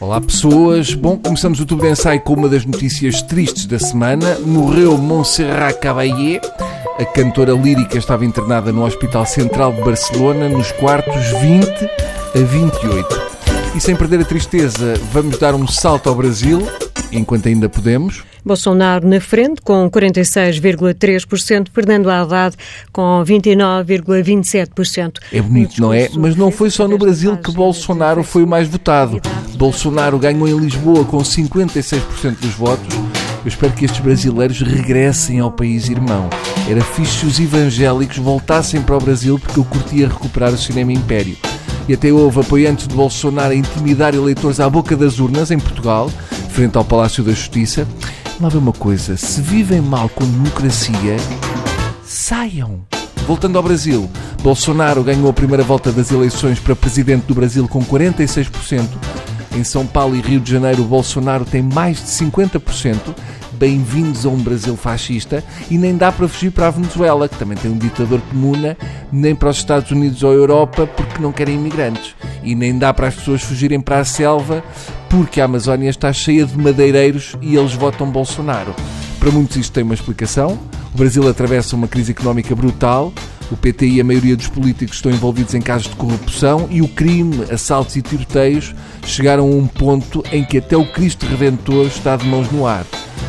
Olá pessoas, bom, começamos o Tubo de Ensaio com uma das notícias tristes da semana. Morreu Montserrat Caballé, a cantora lírica estava internada no Hospital Central de Barcelona nos quartos 20 a 28. E sem perder a tristeza, vamos dar um salto ao Brasil, enquanto ainda podemos. Bolsonaro na frente, com 46,3%, Fernando Haddad com 29,27%. É bonito, não é? Mas não foi só no Brasil que Bolsonaro foi o mais votado. Bolsonaro ganhou em Lisboa com 56% dos votos. Eu espero que estes brasileiros regressem ao país irmão. Era fixe se os evangélicos voltassem para o Brasil porque eu curtia recuperar o cinema império. E até houve apoiantes de Bolsonaro a intimidar eleitores à boca das urnas em Portugal, frente ao Palácio da Justiça. Lá vê uma coisa: se vivem mal com democracia, saiam. Voltando ao Brasil, Bolsonaro ganhou a primeira volta das eleições para presidente do Brasil com 46%. Em São Paulo e Rio de Janeiro, Bolsonaro tem mais de 50%. Bem-vindos a um Brasil fascista e nem dá para fugir para a Venezuela, que também tem um ditador comuna, nem para os Estados Unidos ou a Europa porque não querem imigrantes. E nem dá para as pessoas fugirem para a selva porque a Amazónia está cheia de madeireiros e eles votam Bolsonaro. Para muitos isto tem uma explicação. O Brasil atravessa uma crise económica brutal. O PT e a maioria dos políticos estão envolvidos em casos de corrupção e o crime, assaltos e tiroteios chegaram a um ponto em que até o Cristo Redentor está de mãos no ar.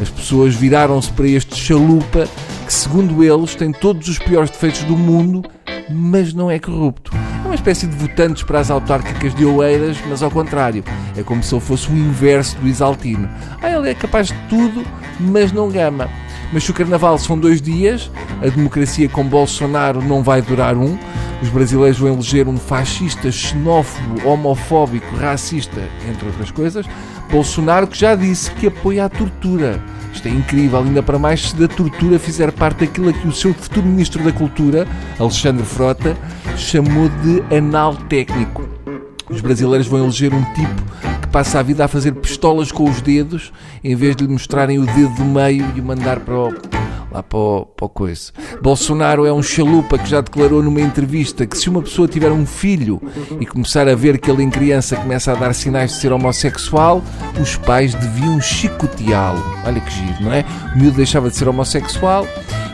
As pessoas viraram-se para este chalupa que, segundo eles, tem todos os piores defeitos do mundo, mas não é corrupto. Espécie de votantes para as autárquicas de Oeiras, mas ao contrário. É como se ele fosse o inverso do Isaltino. Ah, ele é capaz de tudo, mas não gama. Mas se o carnaval são dois dias, a democracia com Bolsonaro não vai durar um. Os brasileiros vão eleger um fascista, xenófobo, homofóbico, racista, entre outras coisas. Bolsonaro que já disse que apoia a tortura. Isto é incrível, ainda para mais se da tortura fizer parte daquilo que o seu futuro Ministro da Cultura, Alexandre Frota, chamou de anal técnico. Os brasileiros vão eleger um tipo que passa a vida a fazer pistolas com os dedos, em vez de lhe mostrarem o dedo do meio e o mandar para o, lá para o, para o coisa. Bolsonaro é um chalupa que já declarou numa entrevista que se uma pessoa tiver um filho e começar a ver que ele em criança começa a dar sinais de ser homossexual, os pais deviam chicoteá-lo. Olha que giro, não é? O miúdo deixava de ser homossexual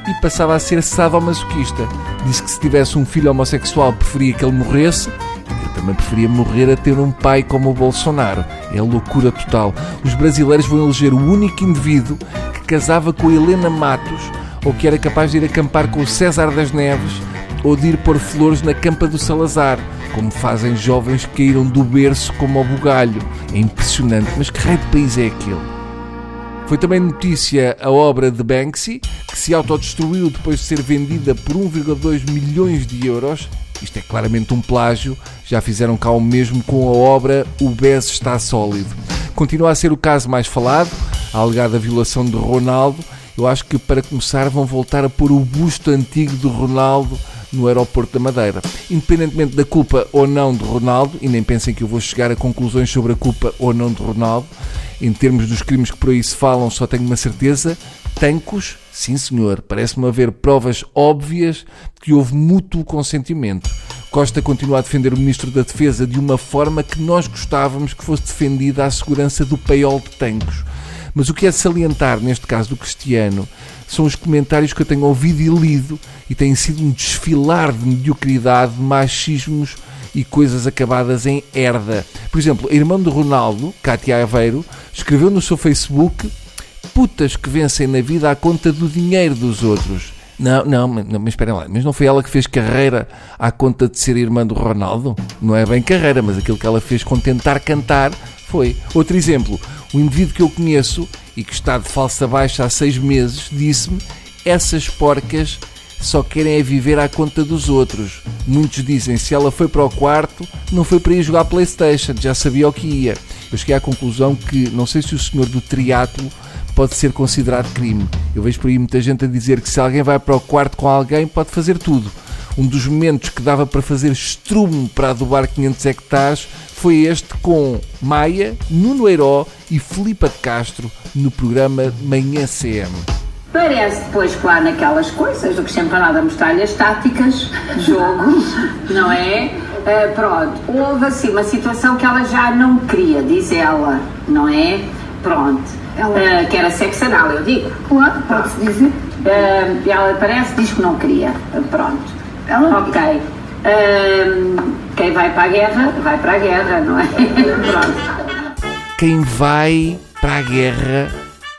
e passava a ser sadomasoquista. Disse que se tivesse um filho homossexual preferia que ele morresse também preferia morrer a ter um pai como o Bolsonaro. É loucura total. Os brasileiros vão eleger o único indivíduo casava com Helena Matos ou que era capaz de ir acampar com o César das Neves ou de ir pôr flores na campa do Salazar, como fazem jovens que caíram do berço como ao bugalho. É impressionante, mas que raio de país é aquele? Foi também notícia a obra de Banksy, que se autodestruiu depois de ser vendida por 1,2 milhões de euros isto é claramente um plágio, já fizeram cá o mesmo com a obra O Bez está sólido. Continua a ser o caso mais falado, a alegada violação de Ronaldo. Eu acho que para começar vão voltar a pôr o busto antigo de Ronaldo no aeroporto da Madeira. Independentemente da culpa ou não de Ronaldo, e nem pensem que eu vou chegar a conclusões sobre a culpa ou não de Ronaldo, em termos dos crimes que por aí se falam, só tenho uma certeza: tancos, sim senhor, parece-me haver provas óbvias de que houve mútuo consentimento. Costa continua a defender o Ministro da Defesa de uma forma que nós gostávamos que fosse defendida a segurança do paiol de tancos. Mas o que é salientar, neste caso do Cristiano, são os comentários que eu tenho ouvido e lido e têm sido um desfilar de mediocridade, machismos e coisas acabadas em herda. Por exemplo, a irmã de Ronaldo, Cátia Aveiro, escreveu no seu Facebook putas que vencem na vida à conta do dinheiro dos outros. Não, não, não, mas esperem lá, mas não foi ela que fez carreira à conta de ser irmã do Ronaldo? Não é bem carreira, mas aquilo que ela fez com tentar cantar foi. Outro exemplo, o indivíduo que eu conheço e que está de falsa baixa há seis meses disse-me: essas porcas só querem é viver à conta dos outros. Muitos dizem se ela foi para o quarto, não foi para ir jogar Playstation, já sabia o que ia. Eu cheguei à conclusão que não sei se o senhor do triatlo pode ser considerado crime. Eu vejo por aí muita gente a dizer que se alguém vai para o quarto com alguém, pode fazer tudo. Um dos momentos que dava para fazer estrume para adubar 500 hectares foi este com Maia, Nuno Heiró e Filipa de Castro no programa Manhã CM. Parece depois, claro, naquelas coisas do que sempre andado a mostrar-lhe as táticas jogo, não é? Uh, pronto, houve assim uma situação que ela já não queria, diz ela, não é? Pronto. Ela... Uh, que era sexo anal, eu digo. Claro, pode-se dizer. Uh, ela parece, diz que não queria. pronto. Ela... Ok. quem vai para a guerra, vai para a guerra, não é? pronto. Quem vai para a guerra,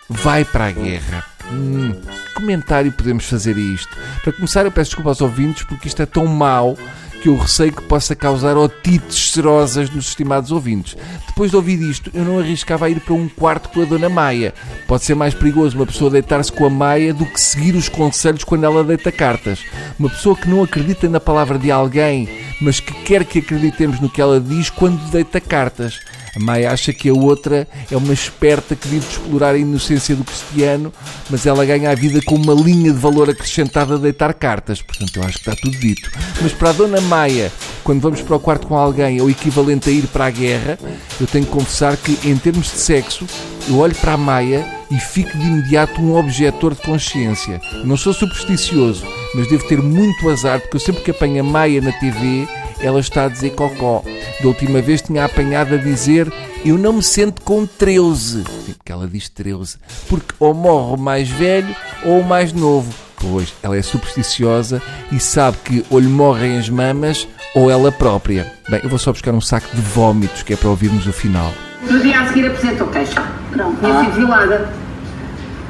vai para a guerra. Hum, comentário podemos fazer isto? Para começar, eu peço desculpa aos ouvintes porque isto é tão mau que eu receio que possa causar otites serosas nos estimados ouvintes. Depois de ouvir isto, eu não arriscava a ir para um quarto com a Dona Maia. Pode ser mais perigoso uma pessoa deitar-se com a Maia do que seguir os conselhos quando ela deita cartas. Uma pessoa que não acredita na palavra de alguém, mas que quer que acreditemos no que ela diz quando deita cartas. A Maia acha que a outra é uma esperta que vive de explorar a inocência do cristiano, mas ela ganha a vida com uma linha de valor acrescentada a deitar cartas. Portanto, eu acho que está tudo dito. Mas para a Dona Maia, quando vamos para o quarto com alguém, é o equivalente a ir para a guerra, eu tenho que confessar que, em termos de sexo, eu olho para a Maia e fico de imediato um objetor de consciência. Não sou supersticioso, mas devo ter muito azar, porque eu sempre que apanho a Maia na TV, ela está a dizer cocó. Da última vez tinha apanhado a dizer eu não me sento com 13. Sim, porque ela diz 13. Porque ou morre o mais velho ou o mais novo. Pois, ela é supersticiosa e sabe que ou lhe morrem as mamas ou ela própria. Bem, eu vou só buscar um saco de vómitos que é para ouvirmos o final. No dia a seguir apresentou queixa. Pronto, tinha ah. sido violada.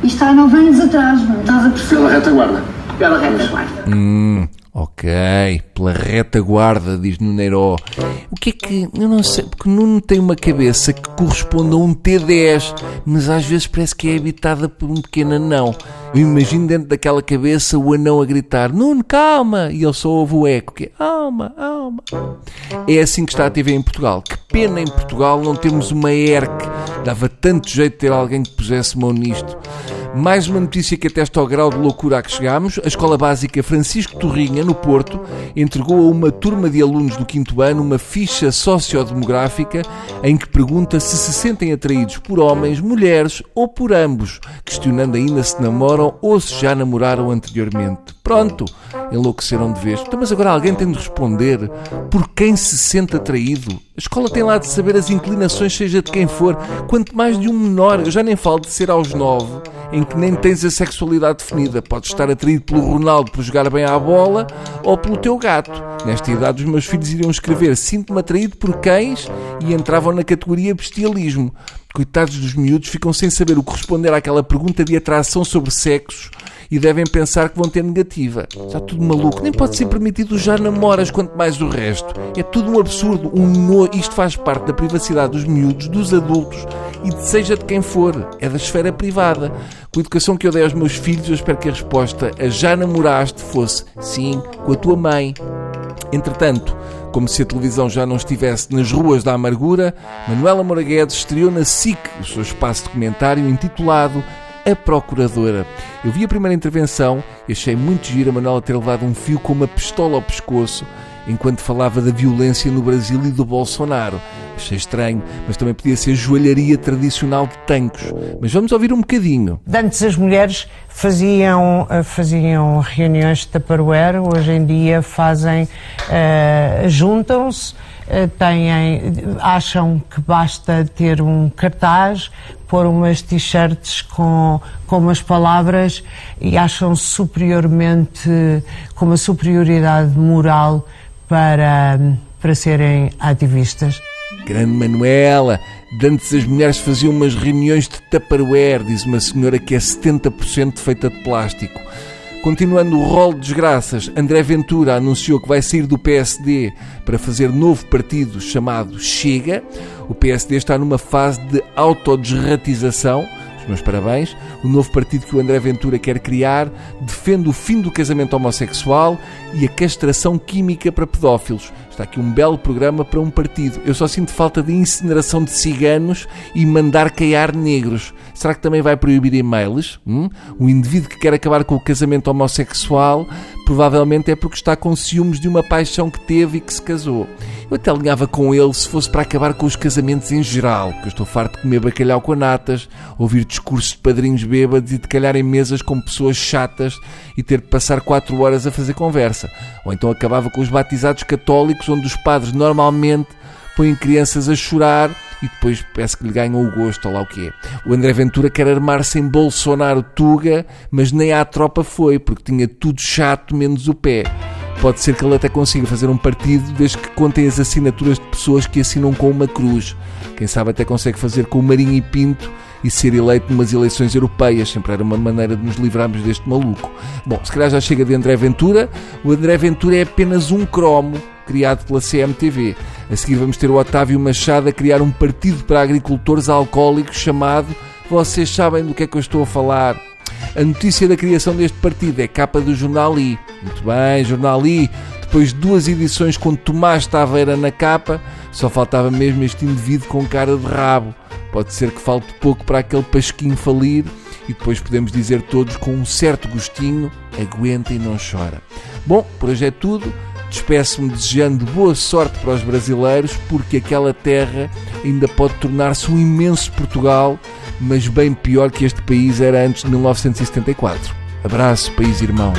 Isto há nove anos atrás, não estás a perceber? Pela retaguarda. Pela retaguarda. Hum. Ok, pela retaguarda, diz Nuneiro. O que é que. Eu não sei, porque Nuno tem uma cabeça que corresponde a um T10, mas às vezes parece que é habitada por um pequeno anão. Eu imagino dentro daquela cabeça o anão a gritar: Nuno, calma! E ele só ouve o eco, que é alma, alma. É assim que está a TV em Portugal. Que pena em Portugal não termos uma ERC. Dava tanto jeito ter alguém que pusesse mão nisto. Mais uma notícia que atesta ao grau de loucura a que chegámos. A Escola Básica Francisco Torrinha, no Porto, entregou a uma turma de alunos do quinto ano uma ficha sociodemográfica em que pergunta se se sentem atraídos por homens, mulheres ou por ambos, questionando ainda se namoram ou se já namoraram anteriormente. Pronto, enlouqueceram de vez. Então, mas agora alguém tem de responder por quem se sente atraído. A escola tem lá de saber as inclinações, seja de quem for, quanto mais de um menor. Eu já nem falo de ser aos nove em que nem tens a sexualidade definida. Podes estar atraído pelo Ronaldo por jogar bem à bola ou pelo teu gato. Nesta idade, os meus filhos iriam escrever Sinto-me atraído por cães e entravam na categoria bestialismo. Coitados dos miúdos, ficam sem saber o que responder àquela pergunta de atração sobre sexos e devem pensar que vão ter negativa. Está tudo maluco. Nem pode ser permitido já namoras, quanto mais o resto. É tudo um absurdo. Um no... Isto faz parte da privacidade dos miúdos, dos adultos e de seja de quem for. É da esfera privada. Com a educação que eu dei aos meus filhos, eu espero que a resposta a já namoraste fosse sim, com a tua mãe. Entretanto, como se a televisão já não estivesse nas ruas da amargura, Manuela Moraguedes estreou na SIC o seu espaço documentário intitulado a Procuradora. Eu vi a primeira intervenção e achei muito giro a Manuela ter levado um fio com uma pistola ao pescoço enquanto falava da violência no Brasil e do Bolsonaro. Achei estranho, mas também podia ser joalharia tradicional de tanques. Mas vamos ouvir um bocadinho. Antes as mulheres faziam, eh, faziam reuniões de Tupperware, hoje em dia fazem, uh, juntam-se, uh, têm, acham que basta ter um cartaz, pôr umas t-shirts com, com umas palavras e acham superiormente, com uma superioridade moral para, para serem ativistas. Grande Manuela, antes as mulheres faziam umas reuniões de Tupperware, diz uma senhora que é 70% feita de plástico. Continuando o rol de desgraças, André Ventura anunciou que vai sair do PSD para fazer novo partido chamado Chega. O PSD está numa fase de autodesratização. Meus parabéns. O novo partido que o André Ventura quer criar defende o fim do casamento homossexual e a castração química para pedófilos. Está aqui um belo programa para um partido. Eu só sinto falta de incineração de ciganos e mandar caiar negros. Será que também vai proibir e-mails? Hum? Um indivíduo que quer acabar com o casamento homossexual provavelmente é porque está com ciúmes de uma paixão que teve e que se casou. Eu até alinhava com ele se fosse para acabar com os casamentos em geral, porque eu estou farto de comer bacalhau com natas, ouvir discursos discursos de padrinhos bêbados e de calhar em mesas com pessoas chatas e ter de passar quatro horas a fazer conversa. Ou então acabava com os batizados católicos, onde os padres normalmente põem crianças a chorar e depois parece que lhe ganham o gosto, ou lá o que é. O André Ventura quer armar-se em Bolsonaro Tuga, mas nem à tropa foi, porque tinha tudo chato menos o pé. Pode ser que ele até consiga fazer um partido desde que contem as assinaturas de pessoas que assinam com uma cruz. Quem sabe até consegue fazer com o Marinho e Pinto e ser eleito numas eleições europeias. Sempre era uma maneira de nos livrarmos deste maluco. Bom, se calhar já chega de André Ventura. O André Ventura é apenas um cromo criado pela CMTV. A seguir vamos ter o Otávio Machado a criar um partido para agricultores alcoólicos chamado Vocês sabem do que é que eu estou a falar? A notícia da criação deste partido é capa do Jornal I. Muito bem, Jornal I. Depois de duas edições com Tomás Taveira na capa, só faltava mesmo este indivíduo com cara de rabo. Pode ser que falte pouco para aquele pasquinho falir e depois podemos dizer todos com um certo gostinho: aguenta e não chora. Bom, por hoje é tudo. Despeço-me desejando boa sorte para os brasileiros, porque aquela terra ainda pode tornar-se um imenso Portugal mas bem pior que este país era antes de 1974. Abraço, país irmão.